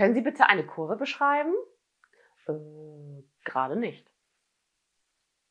Können Sie bitte eine Kurve beschreiben? Äh, gerade nicht.